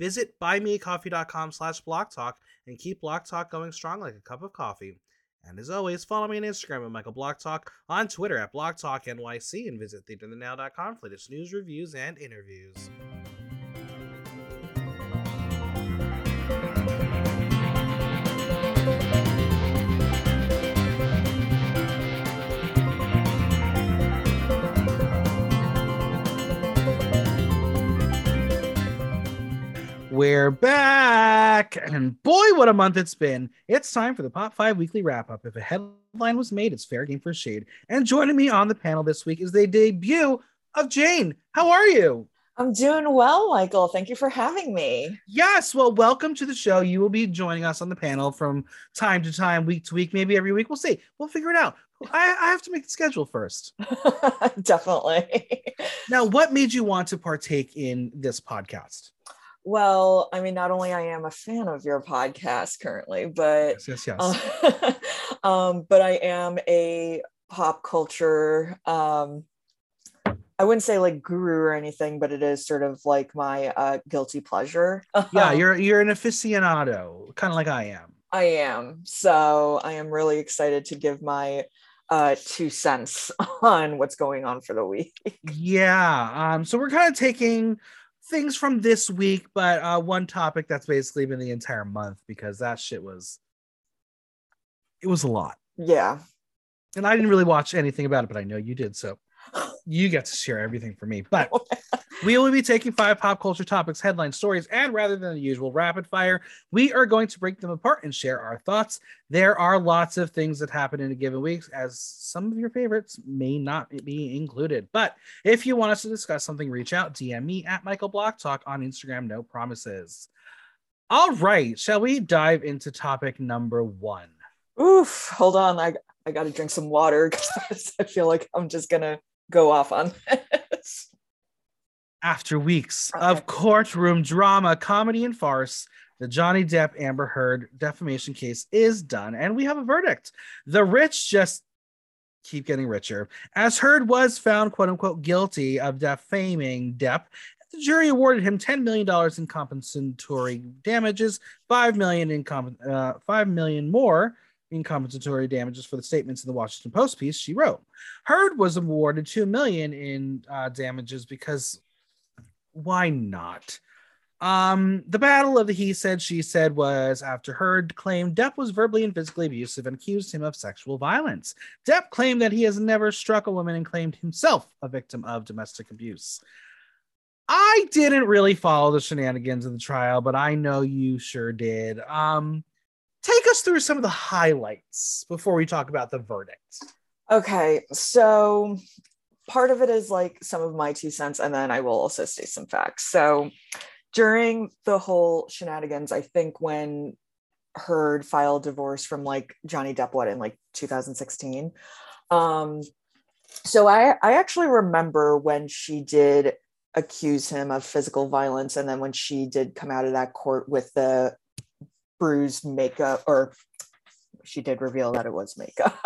Visit buymeacoffee.com slash blocktalk and keep Block Talk going strong like a cup of coffee. And as always, follow me on Instagram at Michael Block Talk, on Twitter at Block Talk NYC, and visit theaterthenow.com for latest news, reviews, and interviews. We're back! And boy, what a month it's been. It's time for the Pop 5 weekly wrap up. If a headline was made, it's fair game for shade. And joining me on the panel this week is the debut of Jane. How are you? I'm doing well, Michael. Thank you for having me. Yes, well, welcome to the show. You will be joining us on the panel from time to time, week to week, maybe every week. We'll see. We'll figure it out. I, I have to make the schedule first. Definitely. Now, what made you want to partake in this podcast? Well, I mean, not only I am a fan of your podcast currently, but Yes, yes, yes. uh, um, but I am a pop culture. Um, I wouldn't say like guru or anything, but it is sort of like my uh, guilty pleasure. yeah, you're you're an aficionado, kind of like I am. I am. So I am really excited to give my uh, two cents on what's going on for the week. Yeah. Um, so we're kind of taking things from this week, but uh one topic that's basically been the entire month because that shit was it was a lot. Yeah. And I didn't really watch anything about it, but I know you did. So you get to share everything for me. But we will be taking five pop culture topics, headline stories, and rather than the usual rapid fire, we are going to break them apart and share our thoughts. There are lots of things that happen in a given week, as some of your favorites may not be included. But if you want us to discuss something, reach out, DM me at Michael Block Talk on Instagram. No promises. All right, shall we dive into topic number one? Oof, hold on. I I got to drink some water because I feel like I'm just gonna go off on this. After weeks Okay. of courtroom drama, comedy, and farce, the Johnny Depp Amber Heard defamation case is done, and we have a verdict. The rich just keep getting richer. As Heard was found, quote unquote, guilty of defaming Depp, the jury awarded him $10 million in compensatory damages, 5 million in comp- uh, 5 million more in compensatory damages for the statements in the Washington Post piece she wrote. Heard was awarded 2 million in uh, damages because why not? Um, the battle of the he said, she said was after Heard claimed Depp was verbally and physically abusive and accused him of sexual violence. Depp claimed that he has never struck a woman and claimed himself a victim of domestic abuse. I didn't really follow the shenanigans of the trial, but I know you sure did. Um, take us through some of the highlights before we talk about the verdict. Okay, so part of it is like some of my two cents, and then I will also state some facts. So during the whole shenanigans, I think when Heard filed divorce from like Johnny Depp, what in like 2016. Um, so I I actually remember when she did accuse him of physical violence, and then when she did come out of that court with the bruised makeup, or she did reveal that it was makeup.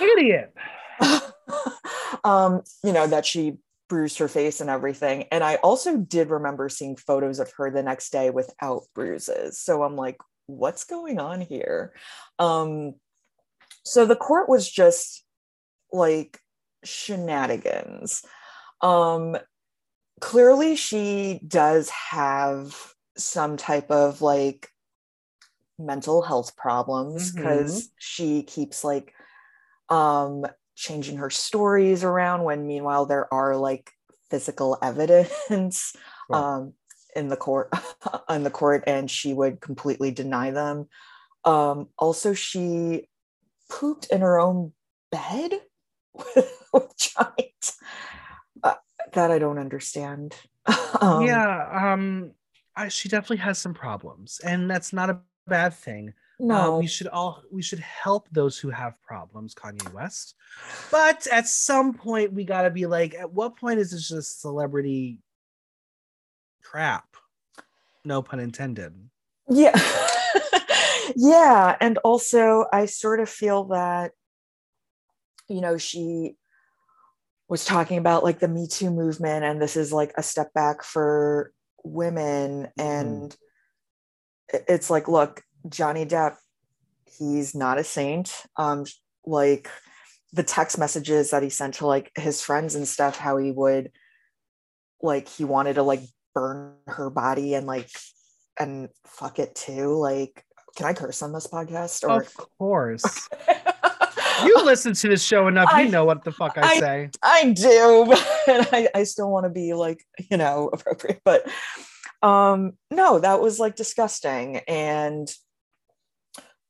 Idiot. um, you know, that she bruised her face and everything. And I also did remember seeing photos of her the next day without bruises. So I'm like, what's going on here? Um, so the court was just like shenanigans. Um, clearly, she does have some type of like mental health problems because she keeps like um changing her stories around when meanwhile there are like physical evidence um in the court on the court and she would completely deny them. Um also she pooped in her own bed with Johnny uh, that i don't understand. Um, yeah um I, she definitely has some problems, and that's not a bad thing. Uh, No, we should all we should help those who have problems, Kanye West. But at some point, we gotta be like, at what point is this just celebrity crap? No pun intended. yeah. yeah. And also, I sort of feel that, you know, she was talking about like the Me Too movement, and this is like a step back for women. And it- it's like, look, Johnny Depp, he's not a saint. Um, like the text messages that he sent to like his friends and stuff, how he would like he wanted to like burn her body and like and fuck it too. Like, can I curse on this podcast? Or Of course. You listen to this show enough, I- you know what the fuck I, I- say. I do, and I, I still want to be like, you know, appropriate. But um, no, that was like disgusting. And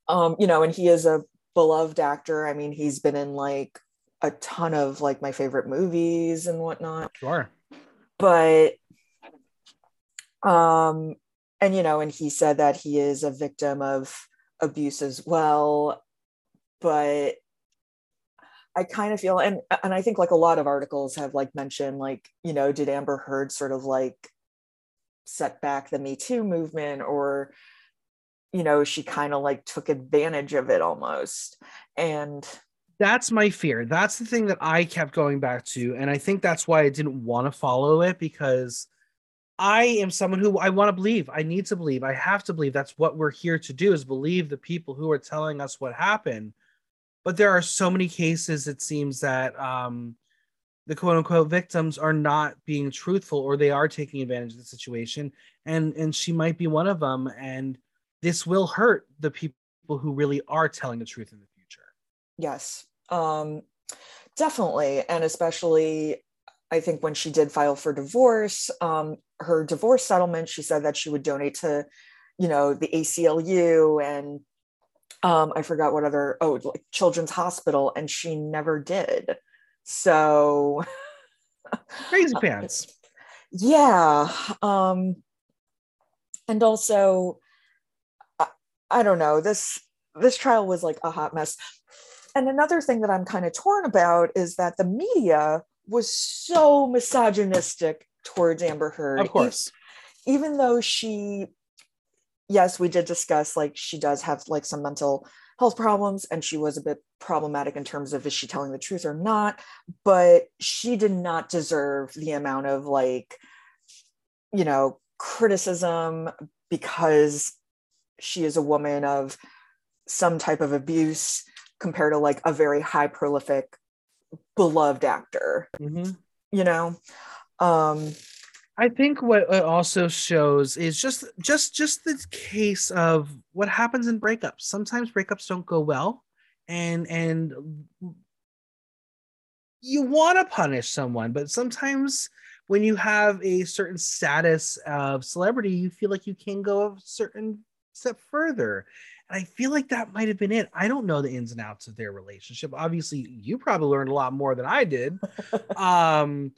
um, you know, and he is a beloved actor. I mean, he's been in like a ton of like my favorite movies and whatnot. Sure. But um, and you know, and he said that he is a victim of abuse as well. But I kind of feel and and I think like a lot of articles have like mentioned like you know did Amber Heard sort of like set back the Me Too movement or you know she kind of like took advantage of it almost and That's my fear. That's the thing that I kept going back to. And I think that's why I didn't want to follow it because I am someone who I want to believe. I need to believe. I have to believe. That's what we're here to do is believe the people who are telling us what happened. But there are so many cases, it seems that um, the quote unquote victims are not being truthful or they are taking advantage of the situation. And and she might be one of them. And this will hurt the people who really are telling the truth in the future. Yes, um, definitely. And especially, I think when she did file for divorce, um, her divorce settlement, she said that she would donate to, you know, the ACLU and um, I forgot what other, oh, like Children's Hospital, and she never did. So, Crazy pants. yeah. Um, and also, I, I don't know, this this trial was like a hot mess. And another thing that I'm kind of torn about is that the media was so misogynistic towards Amber Heard. Of course. E- even though she, yes, we did discuss like she does have like some mental health problems and she was a bit problematic in terms of is she telling the truth or not, but she did not deserve the amount of like, you know, criticism because she is a woman of some type of abuse compared to like a very high prolific beloved actor Mhm. you know um I think what it also shows is just just just the case of what happens in breakups. Sometimes breakups don't go well, and and you want to punish someone, but sometimes when you have a certain status of celebrity, you feel like you can go a certain step further. And I feel like that might have been it. I don't know the ins and outs of their relationship. Obviously, you probably learned a lot more than I did. um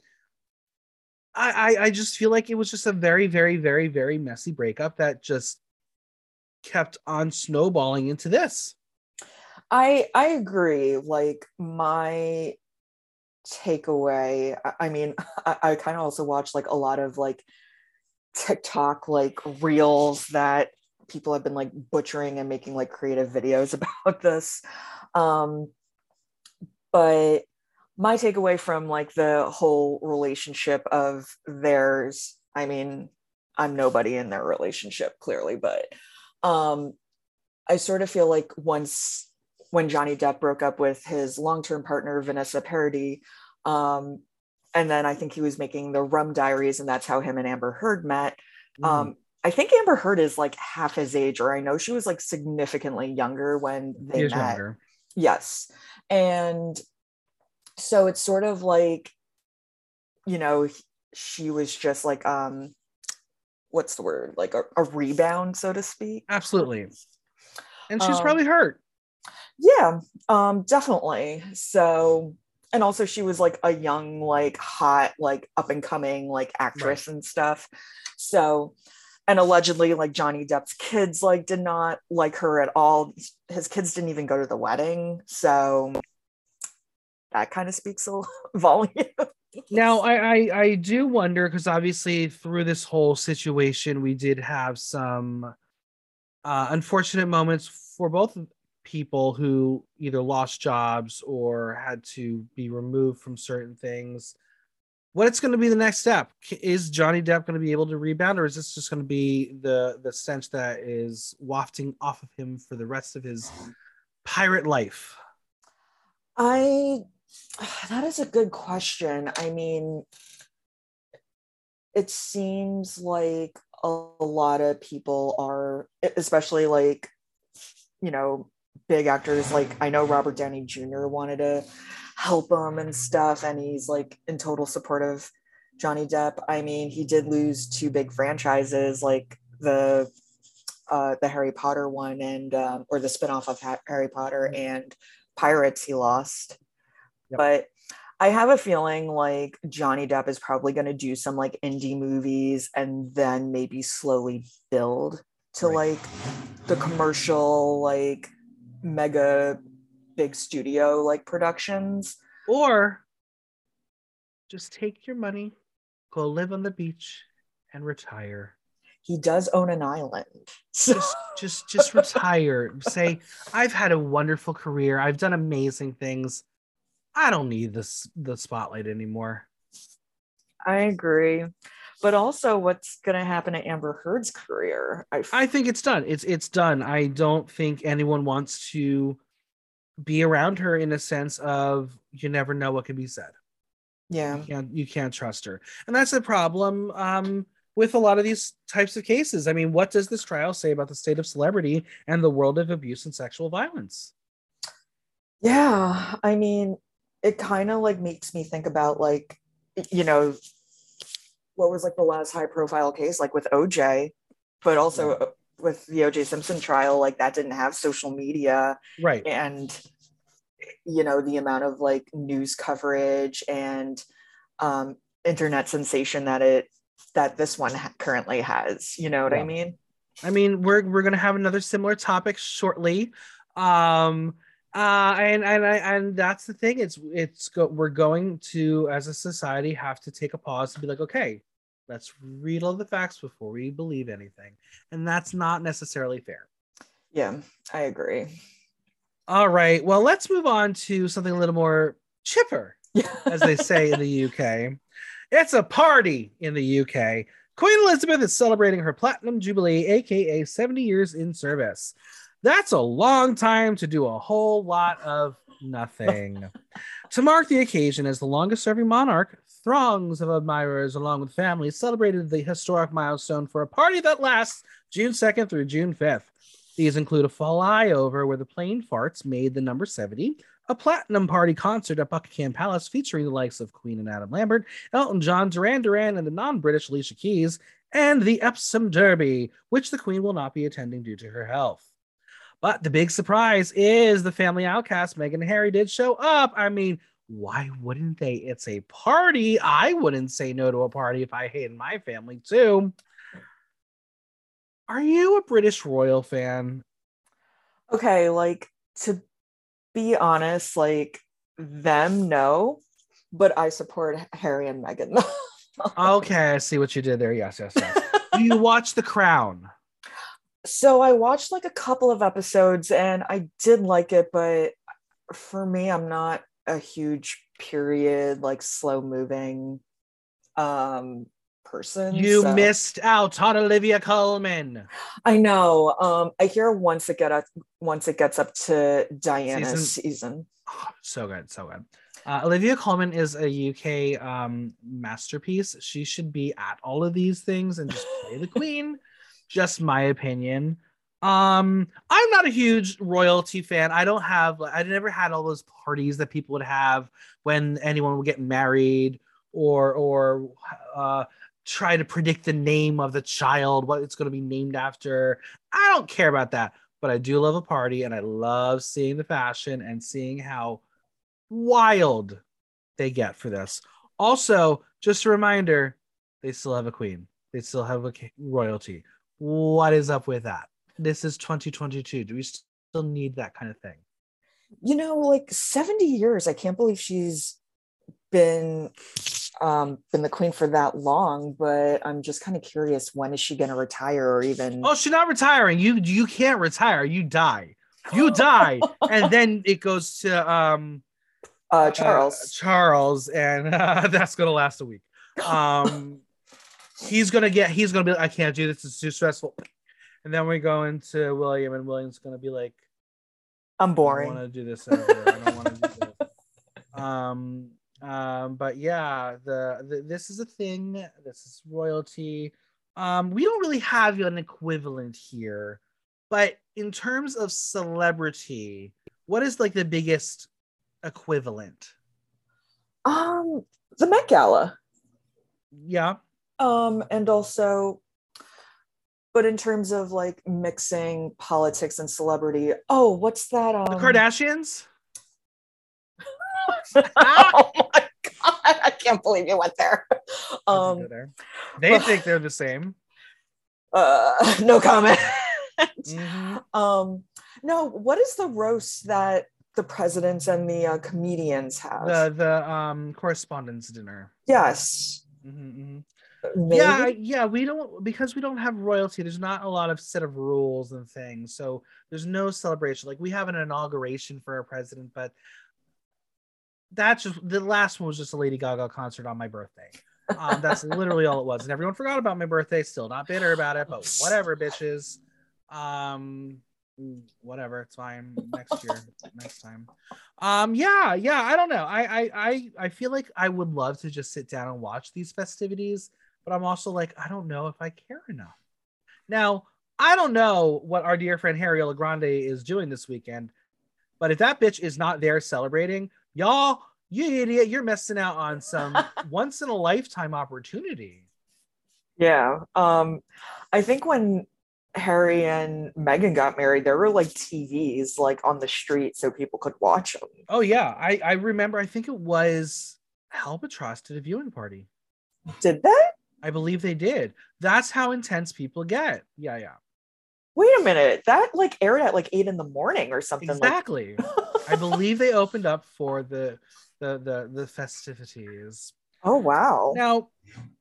I, I just feel like it was just a very, very, very, very messy breakup that just kept on snowballing into this. I I agree. Like my takeaway, I, I mean, I, I kind of also watch like a lot of like TikTok like reels that people have been like butchering and making like creative videos about this. Um, but my takeaway from like the whole relationship of theirs, I mean, I'm nobody in their relationship clearly, but um, I sort of feel like once when Johnny Depp broke up with his long-term partner Vanessa Paradis, um, and then I think he was making the Rum Diaries, and that's how him and Amber Heard met. Um, I think Amber Heard is like half his age, or I know she was like significantly younger when they met. younger. Yes. And so it's sort of like, you know, she was just like, um, what's the word? Like a, a rebound, so to speak. Absolutely. And she's Um, probably hurt. Yeah, um, definitely. So, and also she was like a young, like hot, like up and coming, like actress and stuff. So, and allegedly like Johnny Depp's kids like did not like her at all. His kids didn't even go to the wedding. So that kind of speaks a volume. now I, I I do wonder because obviously through this whole situation we did have some uh, unfortunate moments for both people who either lost jobs or had to be removed from certain things. What's going to be the next step? Is Johnny Depp going to be able to rebound, or is this just going to be the the stench that is wafting off of him for the rest of his pirate life? I that is a good question. I mean, it seems like a lot of people are, especially like, you know, big actors like I know Robert Downey Jr. wanted to help him and stuff, and he's like in total support of Johnny Depp. I mean, he did lose two big franchises like the uh, the Harry Potter one and um, or the spinoff of ha- Harry Potter and Pirates. He lost, yep. but I have a feeling like Johnny Depp is probably going to do some like indie movies and then maybe slowly build to right. like the commercial like mega big studio like productions. Or just take your money, go live on the beach and retire. He does own an island. Just just just retire. Say, I've had a wonderful career. I've done amazing things. I don't need this the spotlight anymore. I agree but also what's going to happen to Amber Heard's career. I, f- I think it's done. It's it's done. I don't think anyone wants to be around her in a sense of you never know what can be said. Yeah, you can't, you can't trust her, and that's the problem um, with a lot of these types of cases. I mean, what does this trial say about the state of celebrity and the world of abuse and sexual violence? Yeah, I mean, it kind of like makes me think about like you know what was like the last high profile case, like with OJ, but also yeah. with the OJ Simpson trial, like that didn't have social media. Right. And, you know, the amount of like news coverage and um, internet sensation that it, that this one ha- currently has. You know what yeah. I mean? I mean, we're, we're going to have another similar topic shortly. Um, uh, and and and that's the thing. It's it's go, we're going to as a society have to take a pause and be like, okay, let's read all the facts before we believe anything, and that's not necessarily fair. Yeah, I agree. All right, well, let's move on to something a little more chipper, as they say in the UK. It's a party in the UK. Queen Elizabeth is celebrating her platinum jubilee, aka 70 years in service. That's a long time to do a whole lot of nothing. to mark the occasion as the longest serving monarch, throngs of admirers, along with families, celebrated the historic milestone for a party that lasts June 2nd through June 5th. These include a flyover where the plane farts made the number 70, a platinum party concert at Buckingham Palace featuring the likes of Queen and Adam Lambert, Elton John, Duran Duran, and the non British Alicia Keys, and the Epsom Derby, which the Queen will not be attending due to her health. But the big surprise is the family outcast, Meghan and Harry, did show up. I mean, why wouldn't they? It's a party. I wouldn't say no to a party if I hated my family too. Are you a British royal fan? Okay, like to be honest, like them, no, but I support Harry and Meghan. okay, I see what you did there. Yes, yes, yes. Do you watch The Crown? So I watched like a couple of episodes and I did like it, but for me, I'm not a huge period, like slow moving um person. You so. missed out on Olivia Colman. I know. Um, I hear once it get up once it gets up to Diana's season. season. Oh, so good, so good. Uh, Olivia Colman is a UK um, masterpiece. She should be at all of these things and just play the queen just my opinion. Um, I'm not a huge royalty fan. I don't have I never had all those parties that people would have when anyone would get married or or uh try to predict the name of the child, what it's going to be named after. I don't care about that, but I do love a party and I love seeing the fashion and seeing how wild they get for this. Also, just a reminder, they still have a queen. They still have a royalty What is up with that? This is 2022. Do we still need that kind of thing? You know, like 70 years. I can't believe she's been um been the queen for that long, but I'm just kind of curious when is she gonna retire or even Oh, she's not retiring. You you can't retire. You die. You die, and then it goes to um uh Charles. uh, Charles, and uh, that's gonna last a week. Um, he's gonna get. He's gonna be. like, I can't do this. It's too stressful. And then we go into William, and William's gonna be like, I'm boring. don't want to do this. I don't want to do this. Um, um, but yeah, the, the this is a thing. This is royalty. Um, we don't really have an equivalent here, but in terms of celebrity, what is like the biggest equivalent? Um the Met Gala. Yeah. Um and also but in terms of like mixing politics and celebrity, oh, what's that? Um, The Kardashians? oh my god, I can't believe you went there. Um, there. They think they're the same. uh, no comment. Mhm. um, no, what is the roast that the presidents and the uh, comedians have? The the um correspondence dinner. yes, Mhm, mhm. Yeah, yeah, we don't because we don't have royalty. There's not a lot of set of rules and things, so there's no celebration. Like we have an inauguration for our president, but that's just the last one was just a Lady Gaga concert on my birthday. Um, that's literally all it was, and everyone forgot about my birthday. Still not bitter about it, but whatever, bitches. Um, whatever, it's fine. Next year, next time. Um, yeah, yeah. I don't know. I, I, I, I feel like I would love to just sit down and watch these festivities, but I'm also like, I don't know if I care enough. Now, I don't know what our dear friend Harry Grande is doing this weekend, but if that bitch is not there celebrating, y'all, you idiot, you're missing out on some once in a lifetime opportunity. Yeah. Um, I think when Harry and Meghan got married, there were like TVs like on the street so people could watch them. Oh yeah, I I remember. I think it was Albatross did a viewing party. Did they? I believe they did. That's how intense people get. Yeah, yeah, Wait a minute. That like aired at like eight in the morning or something. exactly. I believe they opened up for the the the the festivities. oh wow. Now,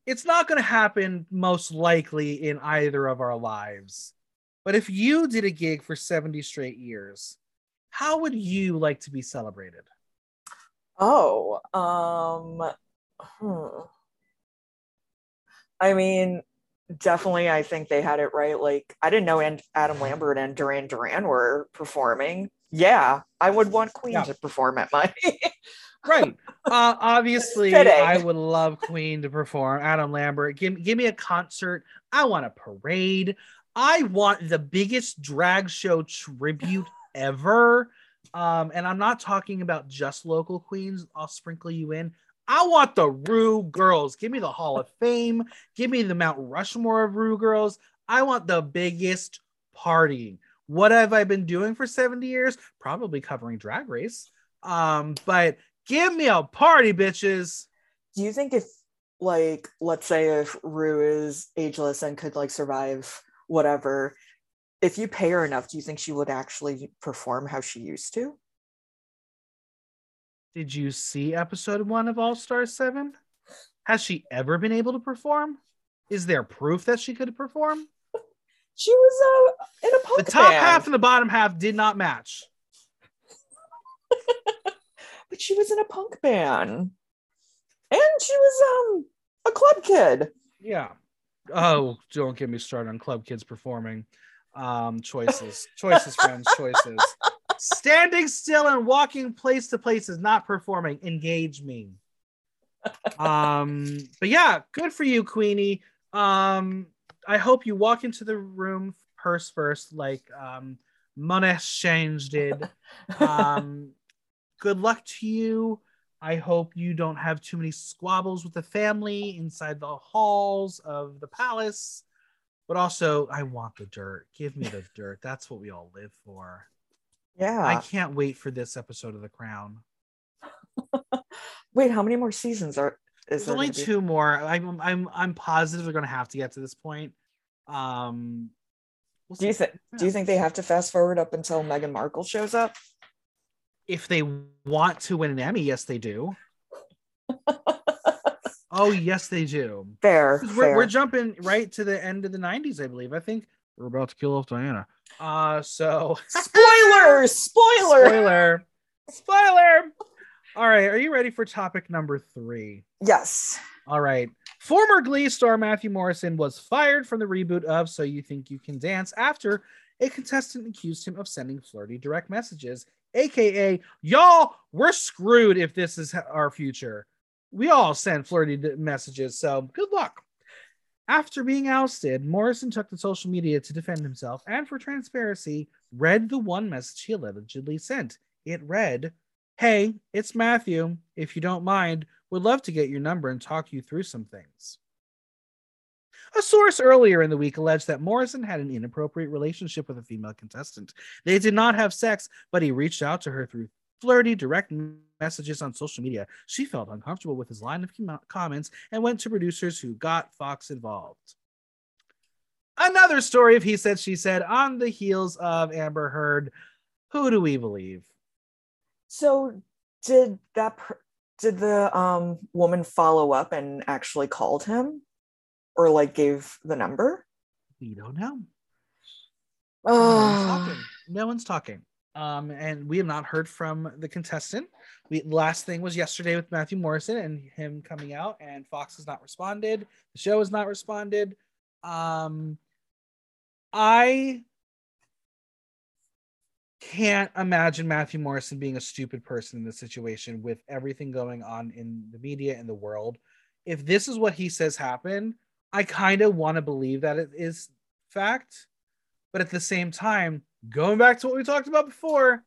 it's not going to happen most likely in either of our lives. But if you did a gig for 70 straight years, how would you like to be celebrated? Oh, um, hmm. I mean, definitely, I think they had it right. Like, I didn't know and Adam Lambert and Duran Duran were performing. Yeah, I would want Queen Yeah. to perform at my. Right. Uh, obviously. I would love Queen to perform. Adam Lambert, give, give me a concert. I want a parade. I want the biggest drag show tribute ever. Um, and I'm not talking about just local queens. I'll sprinkle you in. I want the Ru girls. Give me the Hall of Fame. Give me the Mount Rushmore of Ru girls. I want the biggest party. What have I been doing for 70 years? Probably covering Drag Race. Um, but give me a party, bitches. Do you think if, like, let's say if Ru is ageless and could like survive whatever, if you pay her enough, do you think she would actually perform how she used to? Did you see episode one of All Stars 7? Has she ever been able to perform? Is there proof that she could perform? She was uh, in a punk band. The top band, half and the bottom half did not match. but she was in a punk band, and she was um a club kid. Yeah. Oh, don't get me started on club kids performing. Um, choices, choices, friends, choices. Standing still and walking place to place is not performing. Engage me. Um, but yeah, good for you, Queenie. Um, I hope you walk into the room purse first, like um Monét X Change did. Um, good luck to you. I hope you don't have too many squabbles with the family inside the halls of the palace. But also, I want the dirt. Give me the dirt. That's what we all live for. Yeah. I can't wait for this episode of The Crown. Wait, how many more seasons are? Is There's there only be? two more. I'm I'm I'm positive they're gonna have to get to this point. Um, we'll Do you think? Do you think they have to fast forward up until Meghan Markle shows up? if they want to win an Emmy, yes, they do. oh, yes, they do. Fair. We're, we're jumping right to the end of the 90s, I believe. I think we're about to kill off Diana. Uh, so Spoiler! Spoiler! spoiler, spoiler. All right, are you ready for topic number three? Yes. All right. Former Glee star Matthew Morrison was fired from the reboot of So You Think You Can Dance after a contestant accused him of sending flirty direct messages, aka, y'all, we're screwed if this is our future. We all send flirty messages, so good luck. After being ousted, Morrison took to social media to defend himself and, for transparency, read the one message he allegedly sent. It read, Hey, it's Matthew. If you don't mind, would love to get your number and talk you through some things. A source earlier in the week alleged that Morrison had an inappropriate relationship with a female contestant. They did not have sex, but he reached out to her through flirty direct messages on social media. She felt uncomfortable with his line of com- comments and went to producers who got Fox involved. Another story of he said, she said on the heels of Amber Heard. Who do we believe? So did that per- did the um woman follow up and actually called him or like gave the number? We don't know. No one's Oh. No one's talking. Um, and we have not heard from the contestant. We last thing was yesterday with Matthew Morrison and him coming out, and Fox has not responded. The show has not responded. Um, I can't imagine Matthew Morrison being a stupid person in this situation with everything going on in the media and the world. If this is what he says happened, I kind of want to believe that it is fact. But at the same time, going back to what we talked about before,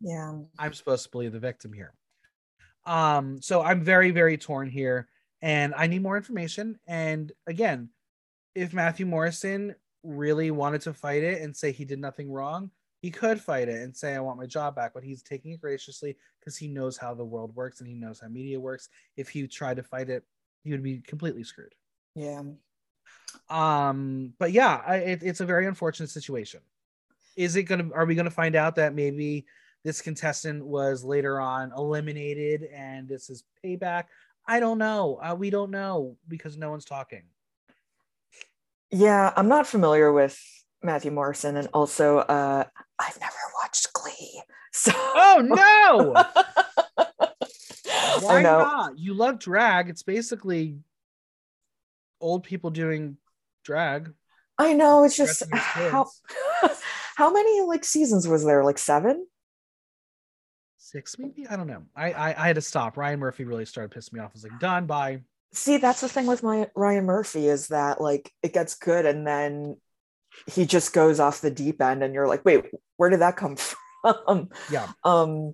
yeah. I'm supposed to believe the victim here. Um, so I'm very, very torn here, and I need more information. And again, if Matthew Morrison really wanted to fight it and say he did nothing wrong, he could fight it and say, I want my job back, but he's taking it graciously because he knows how the world works and he knows how media works. If he tried to fight it, he would be completely screwed. Yeah. Um, but yeah, I, it, it's a very unfortunate situation. Is it gonna? Are we gonna find out that maybe this contestant was later on eliminated and this is payback? I don't know. Uh, we don't know because no one's talking. Yeah, I'm not familiar with Matthew Morrison and also uh I've never watched Glee. So Oh no! Why I know. not? You love drag. It's basically old people doing drag. I know it's just how. how many like seasons was there? Like seven? Six, maybe. I don't know. I, I I had to stop. Ryan Murphy really started pissing me off. I was like, done. Bye. See, that's the thing with my Ryan Murphy is that like it gets good and then he just goes off the deep end and you're like, wait, where did that come from? Yeah. Um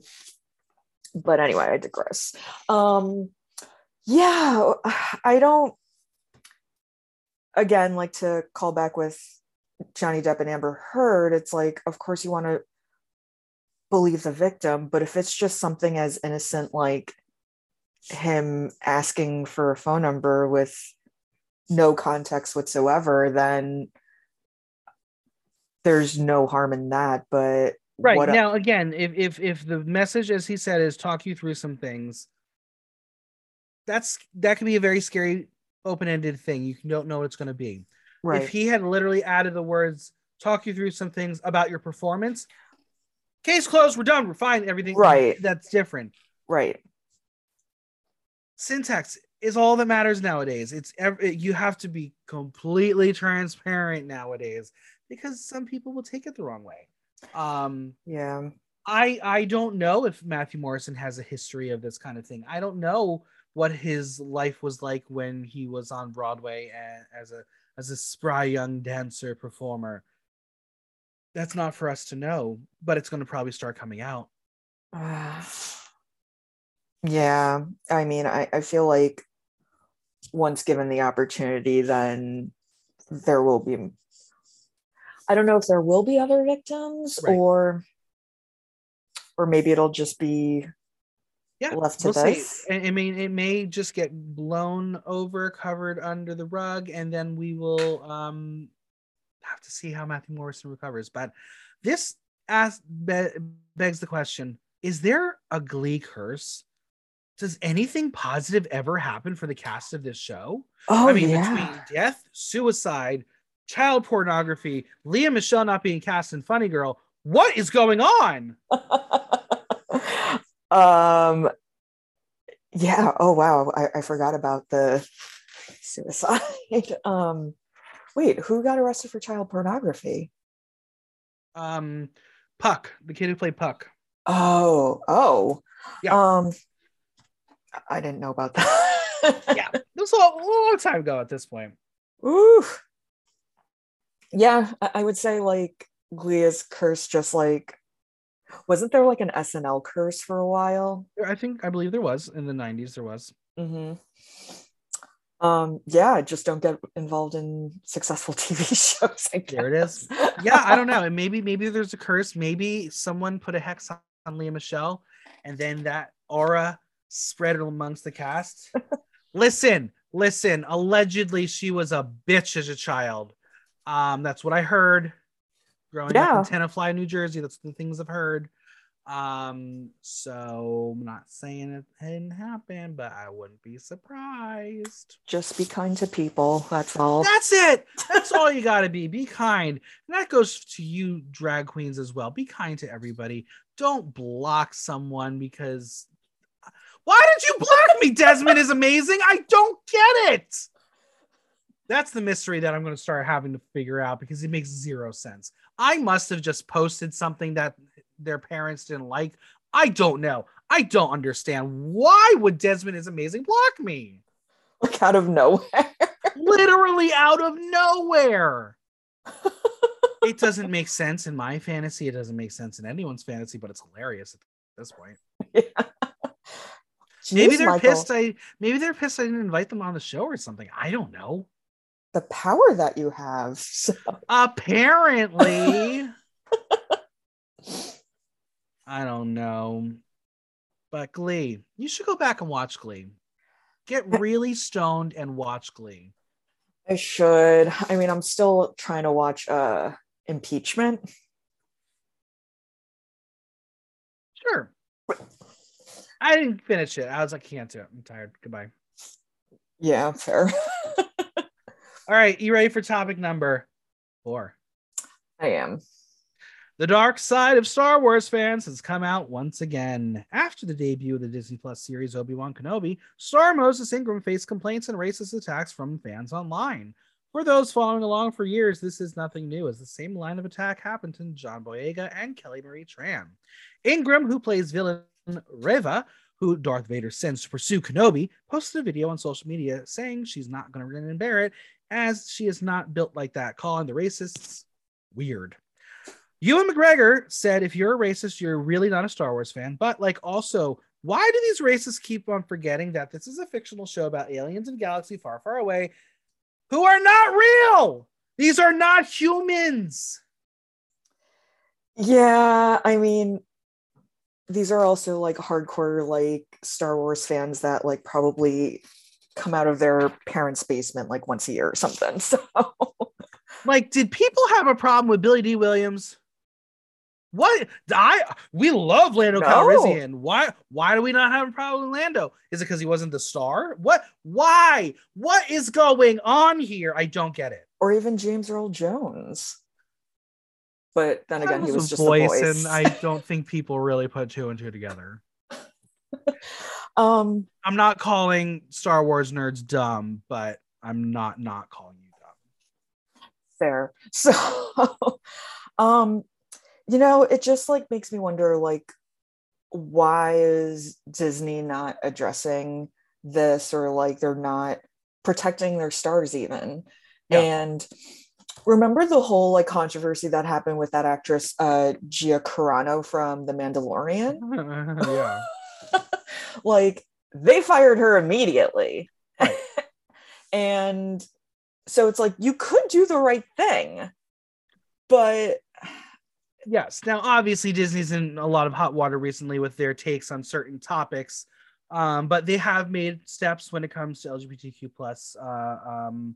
but anyway, I digress. Um yeah, I don't again like to call back with Johnny Depp and Amber Heard. It's like, of course you want to believe the victim, but if it's just something as innocent like him asking for a phone number with no context whatsoever, then there's no harm in that. But Right what- now, again, if if if the message, as he said, is talk you through some things, that's that could be a very scary open-ended thing. You don't know what it's going to be. Right. If he had literally added the words "talk you through some things about your performance," case closed. We're done. We're fine. Everything. Right. That's different. right. Syntax is all that matters nowadays. It's ev- you have to be completely transparent nowadays because some people will take it the wrong way. Um, Yeah. I I don't know if Matthew Morrison has a history of this kind of thing. I don't know what his life was like when he was on Broadway as a as a spry young dancer performer. That's not for us to know, but it's going to probably start coming out. Uh, yeah. I mean, I, I feel like once given the opportunity, then there will be. I don't know if there will be other victims Right. or or maybe it'll just be Yeah, to we'll see. I mean, it may just get blown over, covered under the rug, and then we will um have to see how Matthew Morrison recovers. But this asks, be- begs the question: Is there a Glee curse? Does anything positive ever happen for the cast of this show? Oh I mean, yeah. between death, suicide, child pornography, Lea Michele not being cast in Funny Girl, what is going on? um yeah oh wow I, I forgot about the suicide um wait who got arrested for child pornography Um, Puck, the kid who played Puck. oh oh Yeah. um i didn't know about that Yeah, it was a long, time ago at this point. Ooh. yeah I, I would say like Glee's curse just like wasn't there like an snl curse for a while I think I believe there was in the '90s. There was. hmm Um, yeah, just don't get involved in successful TV shows. I There it is. Yeah, I don't know. And maybe maybe there's a curse. Maybe someone put a hex on Lea Michele, and then that aura spread amongst the cast. listen, listen. Allegedly, she was a bitch as a child. Um, that's what I heard. Growing Yeah. up in Tenafly, New Jersey, that's the things I've heard. Um, so I'm not saying it didn't happen, but I wouldn't be surprised. Just be kind to people. That's all. That's it. That's all you got to be. Be kind. And that goes to you, drag queens, as well. Be kind to everybody. Don't block someone because. Why did you block me? Desmond is amazing. I don't get it. That's the mystery that I'm going to start having to figure out because it makes zero sense. I must have just posted something that their parents didn't like. I don't know. I don't understand. Why would Desmond is amazing block me? Like out of nowhere. literally out of nowhere. it doesn't make sense in my fantasy. It doesn't make sense in anyone's fantasy, but it's hilarious at this point. maybe Jeez, they're Michael, pissed. I maybe they're pissed. I didn't invite them on the show or something. I don't know. The power that you have. So, Apparently, I don't know. But Glee, you should go back and watch Glee. Get really stoned and watch Glee. I should. I mean, I'm still trying to watch uh impeachment. Sure. I didn't finish it. I was like, can't do it. I'm tired. Goodbye. Yeah, fair. All right, you ready for topic number four? I am. The dark side of Star Wars fans has come out once again. After the debut of the Disney Plus series Obi Wan Kenobi, star Moses Ingram faced complaints and racist attacks from fans online. For those following along for years, this is nothing new, as the same line of attack happened to John Boyega and Kelly Marie Tran. Ingram, who plays villain Reva, who Darth Vader sends to pursue Kenobi, posted a video on social media saying she's not going to grin and bear it, as she is not built like that, calling the racists weird. Ewan McGregor said, if you're a racist, you're really not a Star Wars fan. But, like, also, why do these racists keep on forgetting that this is a fictional show about aliens in galaxy far, far away who are not real? These are not humans. Yeah, I mean, these are also like hardcore like Star Wars fans that like probably come out of their parents' basement like once a year or something. So Like, did people have a problem with Billy Dee Williams? What I we love Lando No. Calrissian. Why why do we not have a problem with Lando? Is it because he wasn't the star? What why? What is going on here? I don't get it. or even James Earl Jones. But then again, That he was just a voice. and I don't think people really put two and two together. um, I'm not calling Star Wars nerds dumb, but I'm not not calling you dumb. fair. So, um, you know, it just like makes me wonder, like, why is Disney not addressing this, or like they're not protecting their stars even? Yeah. And remember the whole like controversy that happened with that actress, uh, Gina Carano from The Mandalorian? yeah. like they fired her immediately. Right. and so it's like you could do the right thing, but Yes. Now, obviously, Disney's in a lot of hot water recently with their takes on certain topics, um, but they have made steps when it comes to LGBTQ plus uh, um,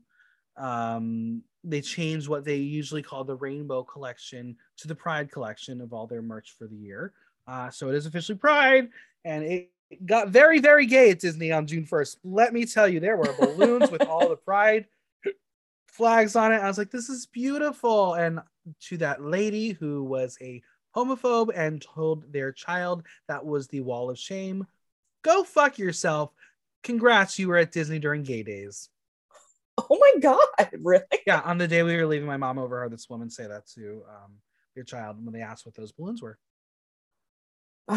um, they changed what they usually call the Rainbow Collection to the Pride Collection of all their merch for the year. Uh, so it is officially Pride, and it got very, very gay at Disney on June 1st. Let me tell you, there were balloons with all the Pride flags on it. I was like, this is beautiful. And to that lady who was a homophobe and told their child that was the wall of shame, go fuck yourself. Congrats, you were at Disney during gay days. Oh my god, really? Yeah, on the day we were leaving, my mom overheard this woman say that to um, your child when they asked what those balloons were.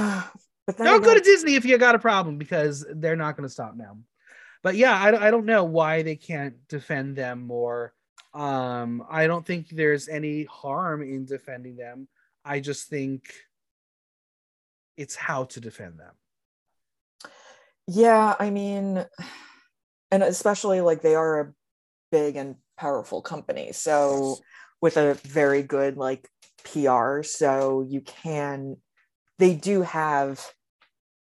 Don't go to Disney if you got a problem because they're not going to stop now. But yeah, I, don't- I don't know why they can't defend them more. Um, I don't think there's any harm in defending them. I just think it's how to defend them. Yeah, I mean, and especially like they are a big and powerful company. So with a very good like PR, so you can they do have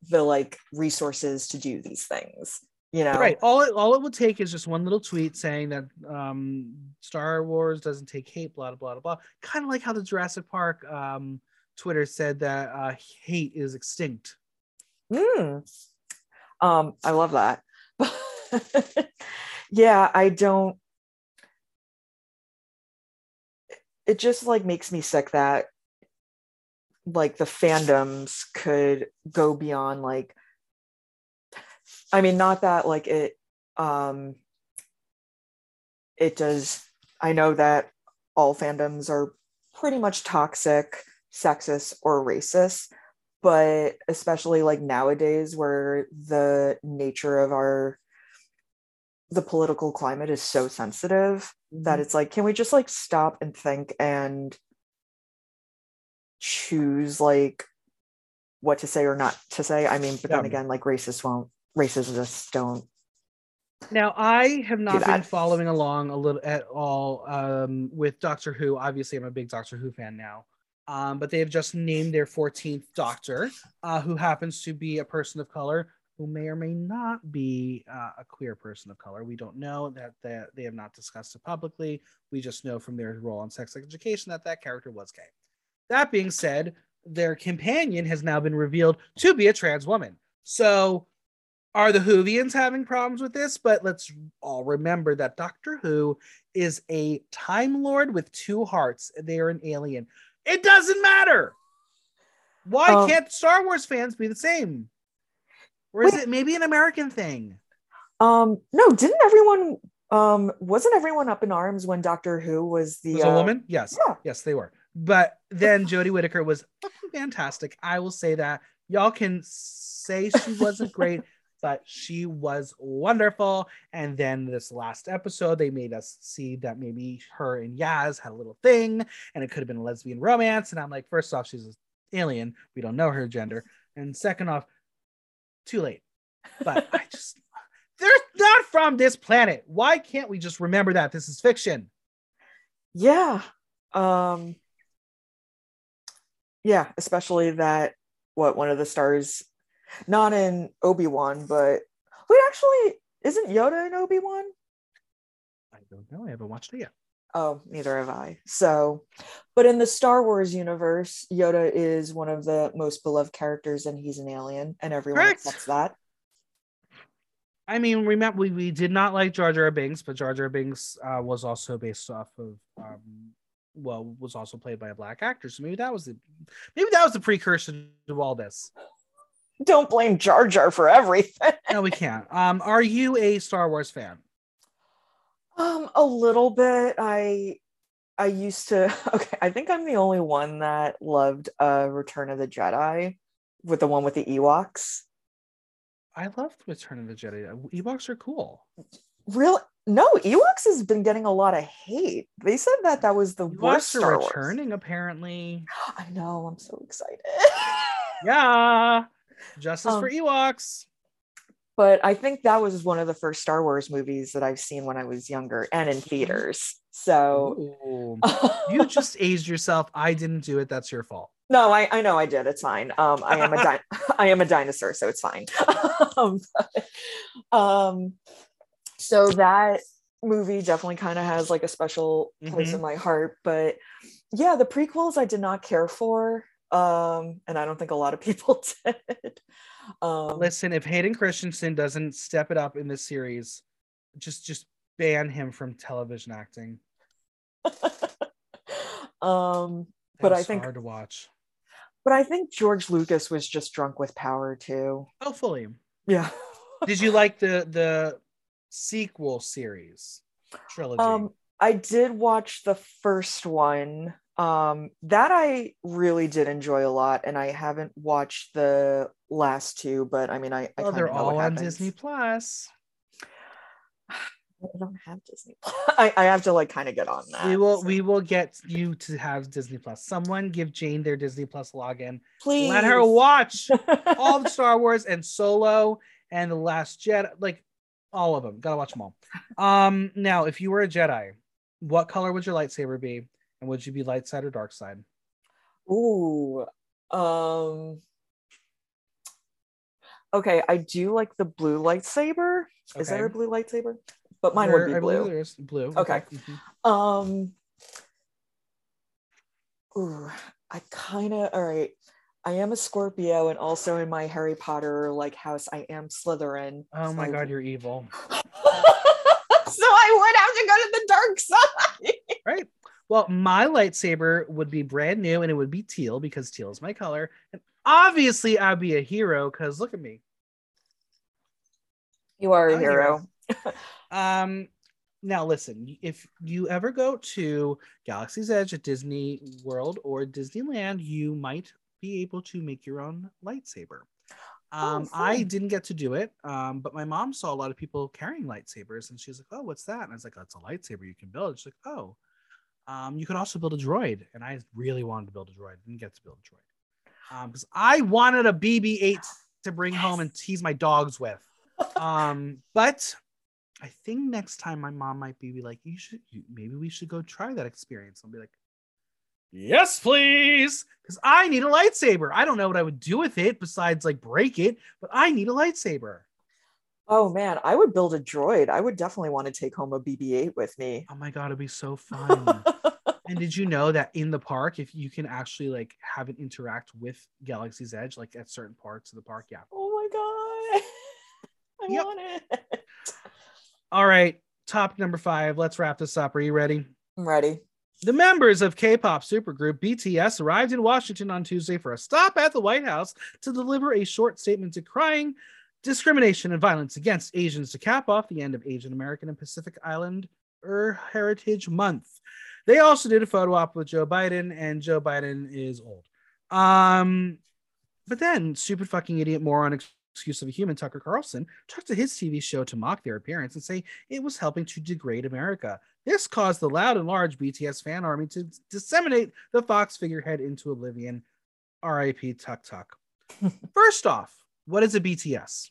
the like resources to do these things, you know. Right. All it all it would take is just one little tweet saying that um Star Wars doesn't take hate, blah blah blah blah. Kind of like how the Jurassic Park um Twitter said that uh hate is extinct. Mm. Um, I love that. yeah, I don't. It just like makes me sick that like the fandoms could go beyond like. I mean, not that like it. Um, it does. I know that all fandoms are pretty much toxic, sexist, or racist but especially like nowadays where the nature of our the political climate is so sensitive that it's like can we just like stop and think and choose like what to say or not to say i mean but then again like racists won't racists don't Now, I have not been following along a little at all um, with Doctor Who. Obviously, I'm a big Doctor Who fan now. Um, but they have just named their 14th Doctor, uh, who happens to be a person of color who may or may not be uh, a queer person of color. We don't know that that they have not discussed it publicly. We just know from their role on Sex Education that that character was gay. That being said, their companion has now been revealed to be a trans woman. So are the Whovians having problems with this? But let's all remember that Doctor Who is a Time Lord with two hearts. They are an alien. It doesn't matter. Why Um, can't Star Wars fans be the same? Or is Wait. it maybe an American thing? um no didn't everyone um wasn't everyone up in arms when doctor who was the Was uh, a woman? Yes. yeah. Yes, they were. But then Jodie Whittaker was fucking fantastic. I will say that. Y'all can say she wasn't great, but she was wonderful. And then this last episode, they made us see that maybe her and Yaz had a little thing, and it could have been a lesbian romance. And I'm like, first off, she's an alien. We don't know her gender. And second off, too late. But I just, they're not from this planet. Why can't we just remember that this is fiction? yeah um yeah especially that what one of the stars not in obi-wan but wait actually isn't yoda in obi-wan I don't know. I haven't watched it yet. oh neither have i so but in the star wars universe yoda is one of the most beloved characters and he's an alien and everyone Correct. accepts that I mean, remember we, we did not like Jar Jar Binks, but Jar Jar Binks uh, was also based off of um, well, was also played by a black actor. So maybe that was the maybe that was the precursor to all this. don't blame jar jar for everything No, we can't. Um, are you a Star Wars fan? Um, a little bit. I I used to okay, I think I'm the only one that loved uh Return of the Jedi with the one with the Ewoks. I loved Return of the Jedi. Ewoks are cool. Real no, Ewoks has been getting a lot of hate. They said that that was the worst Ewoks Star are Wars. returning, apparently. I know, I'm so excited. Yeah, justice for Um, Ewoks. but I think that was one of the first Star Wars movies that I've seen when I was younger and in theaters. So you just aged yourself. I didn't do it. That's your fault. No, I, I know I did. It's fine. Um, I am a di- I am a dinosaur, so it's fine. um, but, um, so that movie definitely kind of has like a special place Mhm. in my heart. But yeah, the prequels I did not care for. Um, and I don't think a lot of people did. Um, Listen, if Hayden Christensen doesn't step it up in this series, just just ban him from television acting. um, That But I think- hard to watch. but I think George Lucas was just drunk with power too. hopefully. Yeah. Did you like the the sequel series trilogy? Um, I did watch the first one. Um, that I really did enjoy a lot, and I haven't watched the last two, but I mean, I, I oh, they're all on. Disney Plus. I don't have Disney. I, I have to like kind of get on that. we will so we will get you to have Disney Plus. Someone give Jane their Disney Plus login. please Let her watch all the Star Wars and Solo and the Last Jedi, like all of them. Gotta watch them all. Um, now, if you were a Jedi, what color would your lightsaber be, and would you be light side or dark side? Ooh. Um. Okay, I do like the blue lightsaber. Is there a blue lightsaber? But mine There- would be blue. There's blue. Okay. Mhm. Um. Ooh, I kind of all right. I am a Scorpio, and also in my Harry Potter like house, I am Slytherin. Oh my so- god, you're evil. so I would have to go to the dark side. Right. Well, my lightsaber would be brand new and it would be teal because teal is my color. And obviously, I'd be a hero because look at me. You are a I'm a hero. Um, now listen, if you ever go to Galaxy's Edge at Disney World or Disneyland, you might be able to make your own lightsaber. Um, I didn't get to do it, um, but my mom saw a lot of people carrying lightsabers, and she's like, "Oh, what's that?" And I was like, "That's a lightsaber you can build." She's like, "Oh, um, you could also build a droid," and I really wanted to build a droid. Didn't get to build a droid because I wanted a BB-8 to bring home and tease my dogs with. Um, but I think next time my mom might be like, "You should, you, maybe we should go try that experience." I'll be like, "Yes, please," because I need a lightsaber. I don't know what I would do with it besides like break it, but I need a lightsaber. Oh man, I would build a droid. I would definitely want to take home a BB-8 with me. Oh my god, it'd be so fun. and did you know that in the park, if you can actually like have it interact with Galaxy's Edge, like at certain parts of the park? Yeah. oh my god, I Yep. want it. All right, top number five. Let's wrap this up. Are you ready? I'm ready. The members of K-pop supergroup BTS arrived in Washington on Tuesday for a stop at the White House to deliver a short statement decrying discrimination and violence against Asians to cap off the end of Asian American and Pacific Islander Heritage Month. They also did a photo op with Joe Biden, and Joe Biden is old. Um, but then stupid fucking idiot moron excuse of a human Tucker Carlson took to his TV show to mock their appearance and say it was helping to degrade America. This caused the loud and large BTS fan army to disseminate the Fox figurehead into oblivion. RIP Tuck Tuck. First off, what is a BTS?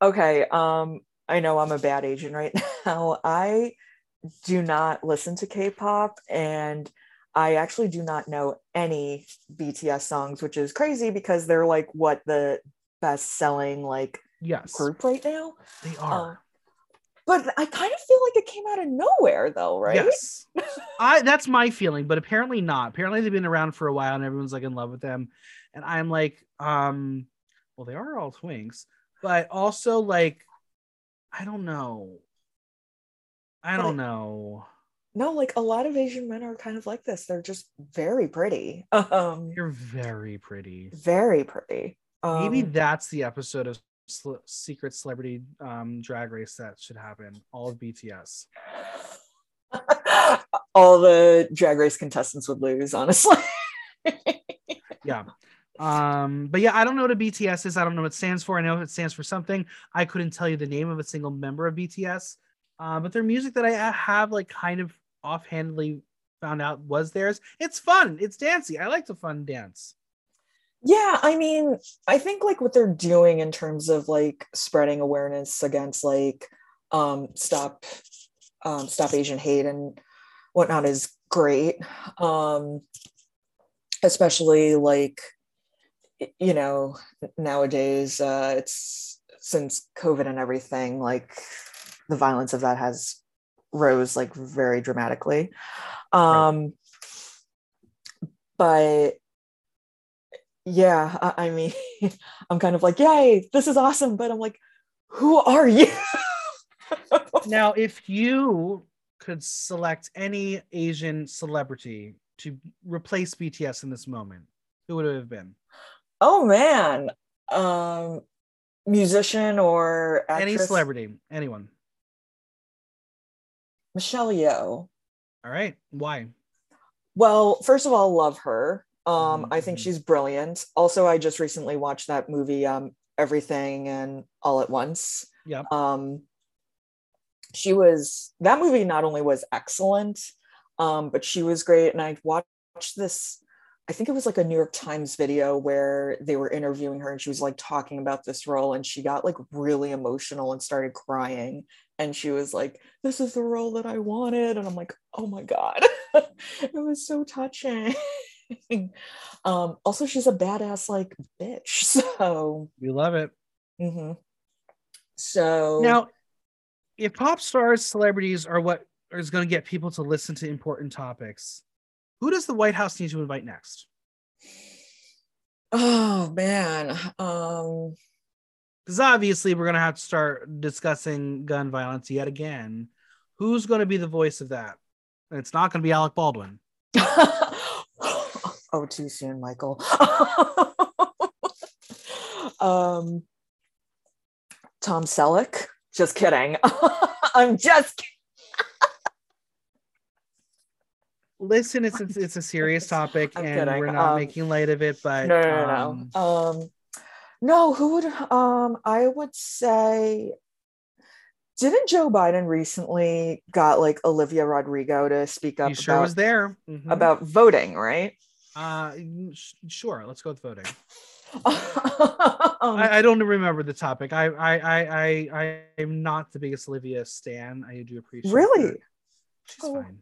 Okay, um, I know I'm a bad agent right now. I do not listen to K-pop and I actually do not know any BTS songs, which is crazy because they're like what the best selling like Yes, group right now. they are. But I kind of feel like it came out of nowhere though, right? Yes. I that's my feeling, but apparently not. Apparently they've been around for a while and everyone's like in love with them. And I'm like, um, well, they are all twinks, but also like, I don't know. I But don't know. No, like a lot of Asian men are kind of like this. They're just very pretty. Um You're very pretty. very pretty. Maybe Um, that's the episode of Cele- Secret Celebrity um, Drag Race that should happen. All of BTS. all the drag race contestants would lose, honestly. Yeah. Um, but yeah, I don't know what a BTS is. I don't know what it stands for. I know it stands for something. I couldn't tell you the name of a single member of BTS. Uh, but their music that I have like kind of offhandedly found out was theirs. It's fun. It's dancey. I like to fun dance. Yeah, I mean, I think like what they're doing in terms of like spreading awareness against like um stop um stop Asian hate and whatnot is great. Um especially like you know nowadays uh it's since covid and everything like the violence of that has rose like very dramatically. Um, but yeah, I, I mean, I'm kind of like, yay, this is awesome. But I'm like, who are you? now, if you could select any Asian celebrity to replace BTS in this moment, who would it have been? Oh man. Um musician or actress? Any celebrity, anyone. Michelle Yeoh. All right. Why? Well, first of all, love her. Um, I think mhm. she's brilliant. Also, I just recently watched that movie, um, Everything and All at Once. Yeah. Um, she was that movie not only was excellent, um, but she was great. And I watched this. I think it was like a New York Times video where they were interviewing her and she was like talking about this role and she got like really emotional and started crying. And she was like, This is the role that I wanted. And I'm like, Oh my God. it was so touching. um, also, she's a badass like bitch. So, We love it. mhm. so Now, if pop stars, celebrities are what is going to get people to listen to important topics, who does the White House need to invite next? oh man. Um, Because obviously, we're going to have to start discussing gun violence yet again. Who's going to be the voice of that? And it's not going to be Alec Baldwin. oh, too soon, Michael. um, Tom Selleck. Just kidding. I'm just kidding. Listen, it's it's, it's a serious topic, I'm and kidding. we're not Um, making light of it. But No, no, no, um, no. Um, no, who would um I would say didn't Joe Biden recently got like Olivia Rodrigo to speak up he sure about, was there. Mhm. about voting, right? Uh, sh- sure. Let's go with voting. um, I, I don't remember the topic. I I I I I am not the biggest Olivia stan. I do appreciate. Really? She's Oh. fine.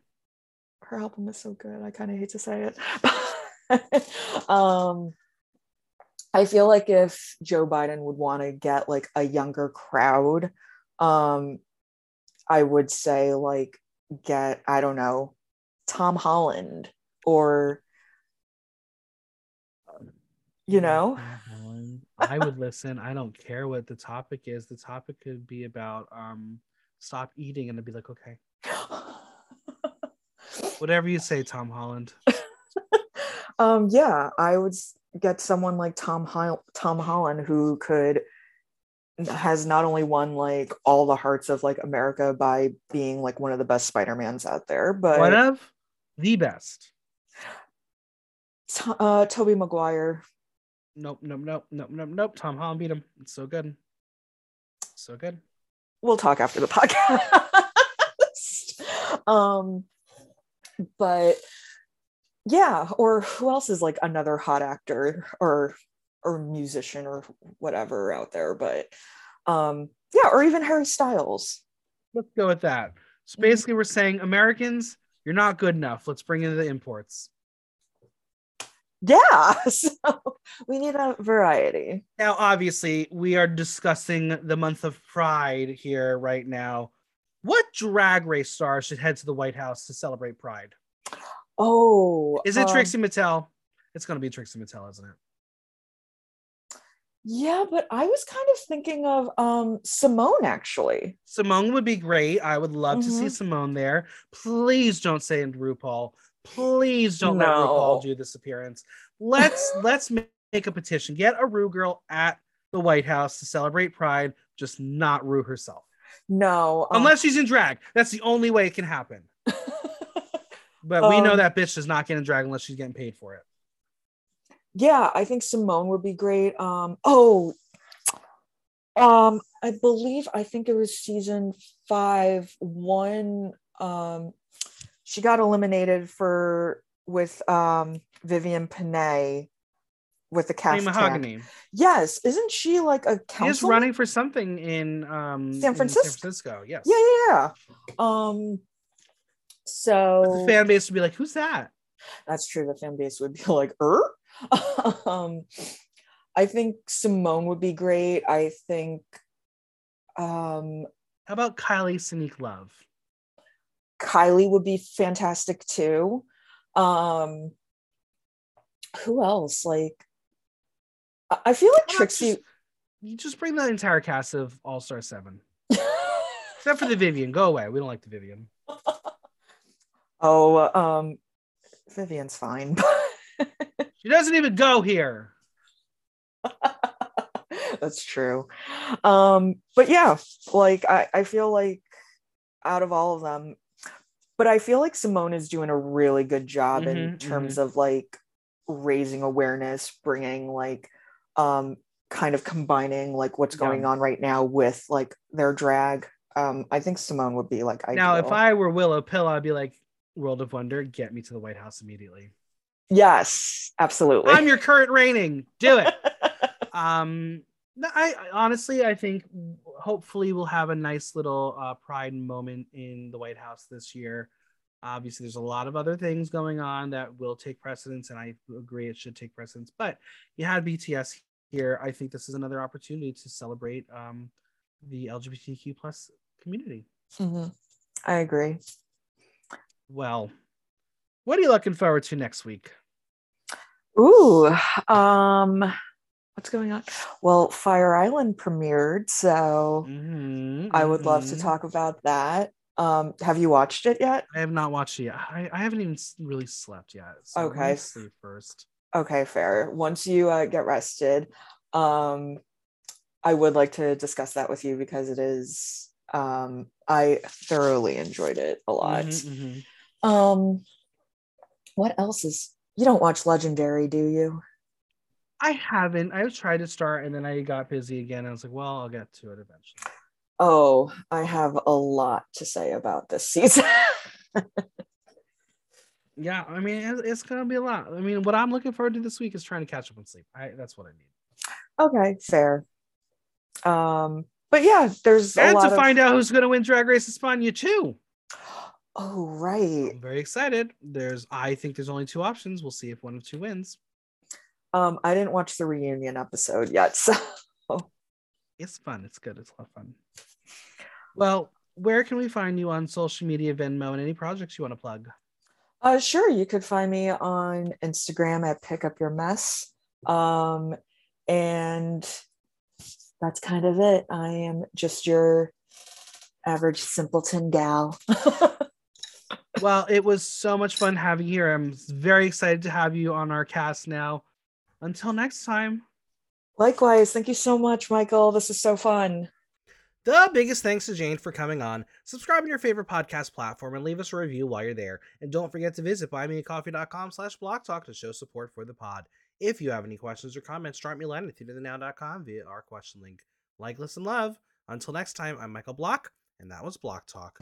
her album is so good. I kind of hate to say it. um, I feel like if Joe Biden would want to get like a younger crowd, um, I would say like get I don't know Tom Holland or you know Mhm. I would listen. I don't care what the topic is. The topic could be about um stop eating, and I'd be like, okay, whatever you say, Tom Holland. um yeah I would get someone like Tom Hol- Tom Holland who could has not only won like all the hearts of like America by being like one of the best Spider-Mans out there, but One of the best. Uh Tobey Maguire. Nope, nope, nope, nope, nope, nope. Tom Holland beat him. It's so good. So good. We'll talk after the podcast. um but yeah, or who else is like another hot actor or or musician or whatever out there, but um yeah, or even Harry Styles. Let's go with that. So basically, we're saying Americans, you're not good enough. Let's bring in the imports. Yeah, so we need a variety. Now, obviously, we are discussing the month of Pride here right now. What drag race star should head to the White House to celebrate Pride? Oh, Is it um, Trixie Mattel? It's going to be Trixie Mattel, isn't it? Yeah, but I was kind of thinking of um Symone actually. Symone would be great. I would love to see Mhm. Symone there. Please don't say into RuPaul. Please don't let No. RuPaul do this appearance. Let's let's make a petition. Get a Ru girl at the White House to celebrate Pride, just not Ru herself. No, um, Unless she's in drag. That's the only way it can happen. But we know Um, that bitch does not get in drag unless she's getting paid for it. yeah, I think Symone would be great. Um, oh, um, I believe I think it was season five. One, um, she got eliminated for with um Vivienne Pinay with the cast. Mahogany. Yes, isn't she like a She is running for something in um San in Francisco? San Francisco. Yes. Yeah, yeah, yeah. Um, so The fan base would be like, who's that? that's true. The fan base would be like, er. um, I think Symone would be great. I think, um, How about Kylie Sonique Love? Kylie would be fantastic too. Um, who else? Like, I- feel like Trixie. just- you just bring the entire cast of All Star Seven, except for the Vivienne. Go away. We don't like the Vivienne. oh, um, Vivienne's fine. She doesn't even go here. That's true. Um, but yeah, like I, I feel like out of all of them, but I feel like Symone is doing a really good job in Mhm, terms of like raising awareness, bringing like um kind of combining like what's Yeah. going on right now with like their drag. Um, I think Symone would be like ideal. Now, if I were Willow Pill, I'd be like, World of Wonder, get me to the White House immediately. yes, absolutely. I'm your current reigning. Do it. um, I honestly, I think hopefully we'll have a nice little uh, pride moment in the White House this year. Obviously, there's a lot of other things going on that will take precedence, and I agree it should take precedence. But you had BTS here. I think this is another opportunity to celebrate um, the LGBTQ plus community. Mhm. I agree. Well, what are you looking forward to next week? Ooh, um, what's going on? Well, Fire Island premiered, so Mhm, I would love to mhm. talk about that. Um, have you watched it yet? I have not watched it yet. I, I haven't even really slept yet. So Okay. sleep first. Okay, fair. Once you uh, get rested, um, I would like to discuss that with you because it is. Um, I thoroughly enjoyed it a lot. Mhm, mhm. Um, what else is? You don't watch Legendary, do you? I haven't. I've tried to start and then I got busy again. I was like, well, I'll get to it eventually. Oh, I have a lot to say about this season. Yeah, I mean, it's, it's gonna be a lot. I mean, what I'm looking forward to this week is trying to catch up on sleep. I, that's what I need. okay, fair. Um, but yeah, there's a And lot to find out who's gonna win Drag Race España too. Oh, right. I'm very excited. There's, I think there's only two options. We'll see if one of two wins. Um, I didn't watch the reunion episode yet, so It's fun. It's good. It's a lot of fun. Well, where can we find you on social media, Venmo, and any projects you want to plug? uh, sure, you could find me on Instagram at Pick Up Your Mess. Um, and that's kind of it. I am just your average simpleton gal. Well, it was so much fun having you here. I'm very excited to have you on our cast now. Until next time. Likewise, thank you so much, Michael. This is so fun. The biggest thanks to Jane for coming on. Subscribe on your favorite podcast platform and leave us a review while you're there. And don't forget to visit buymeacoffee.com slash block talk to show support for the pod. If you have any questions or comments, drop me a line at theaterthenow.com via our question link. Like, listen, love. Until next time, I'm Michael Block, and that was Block Talk.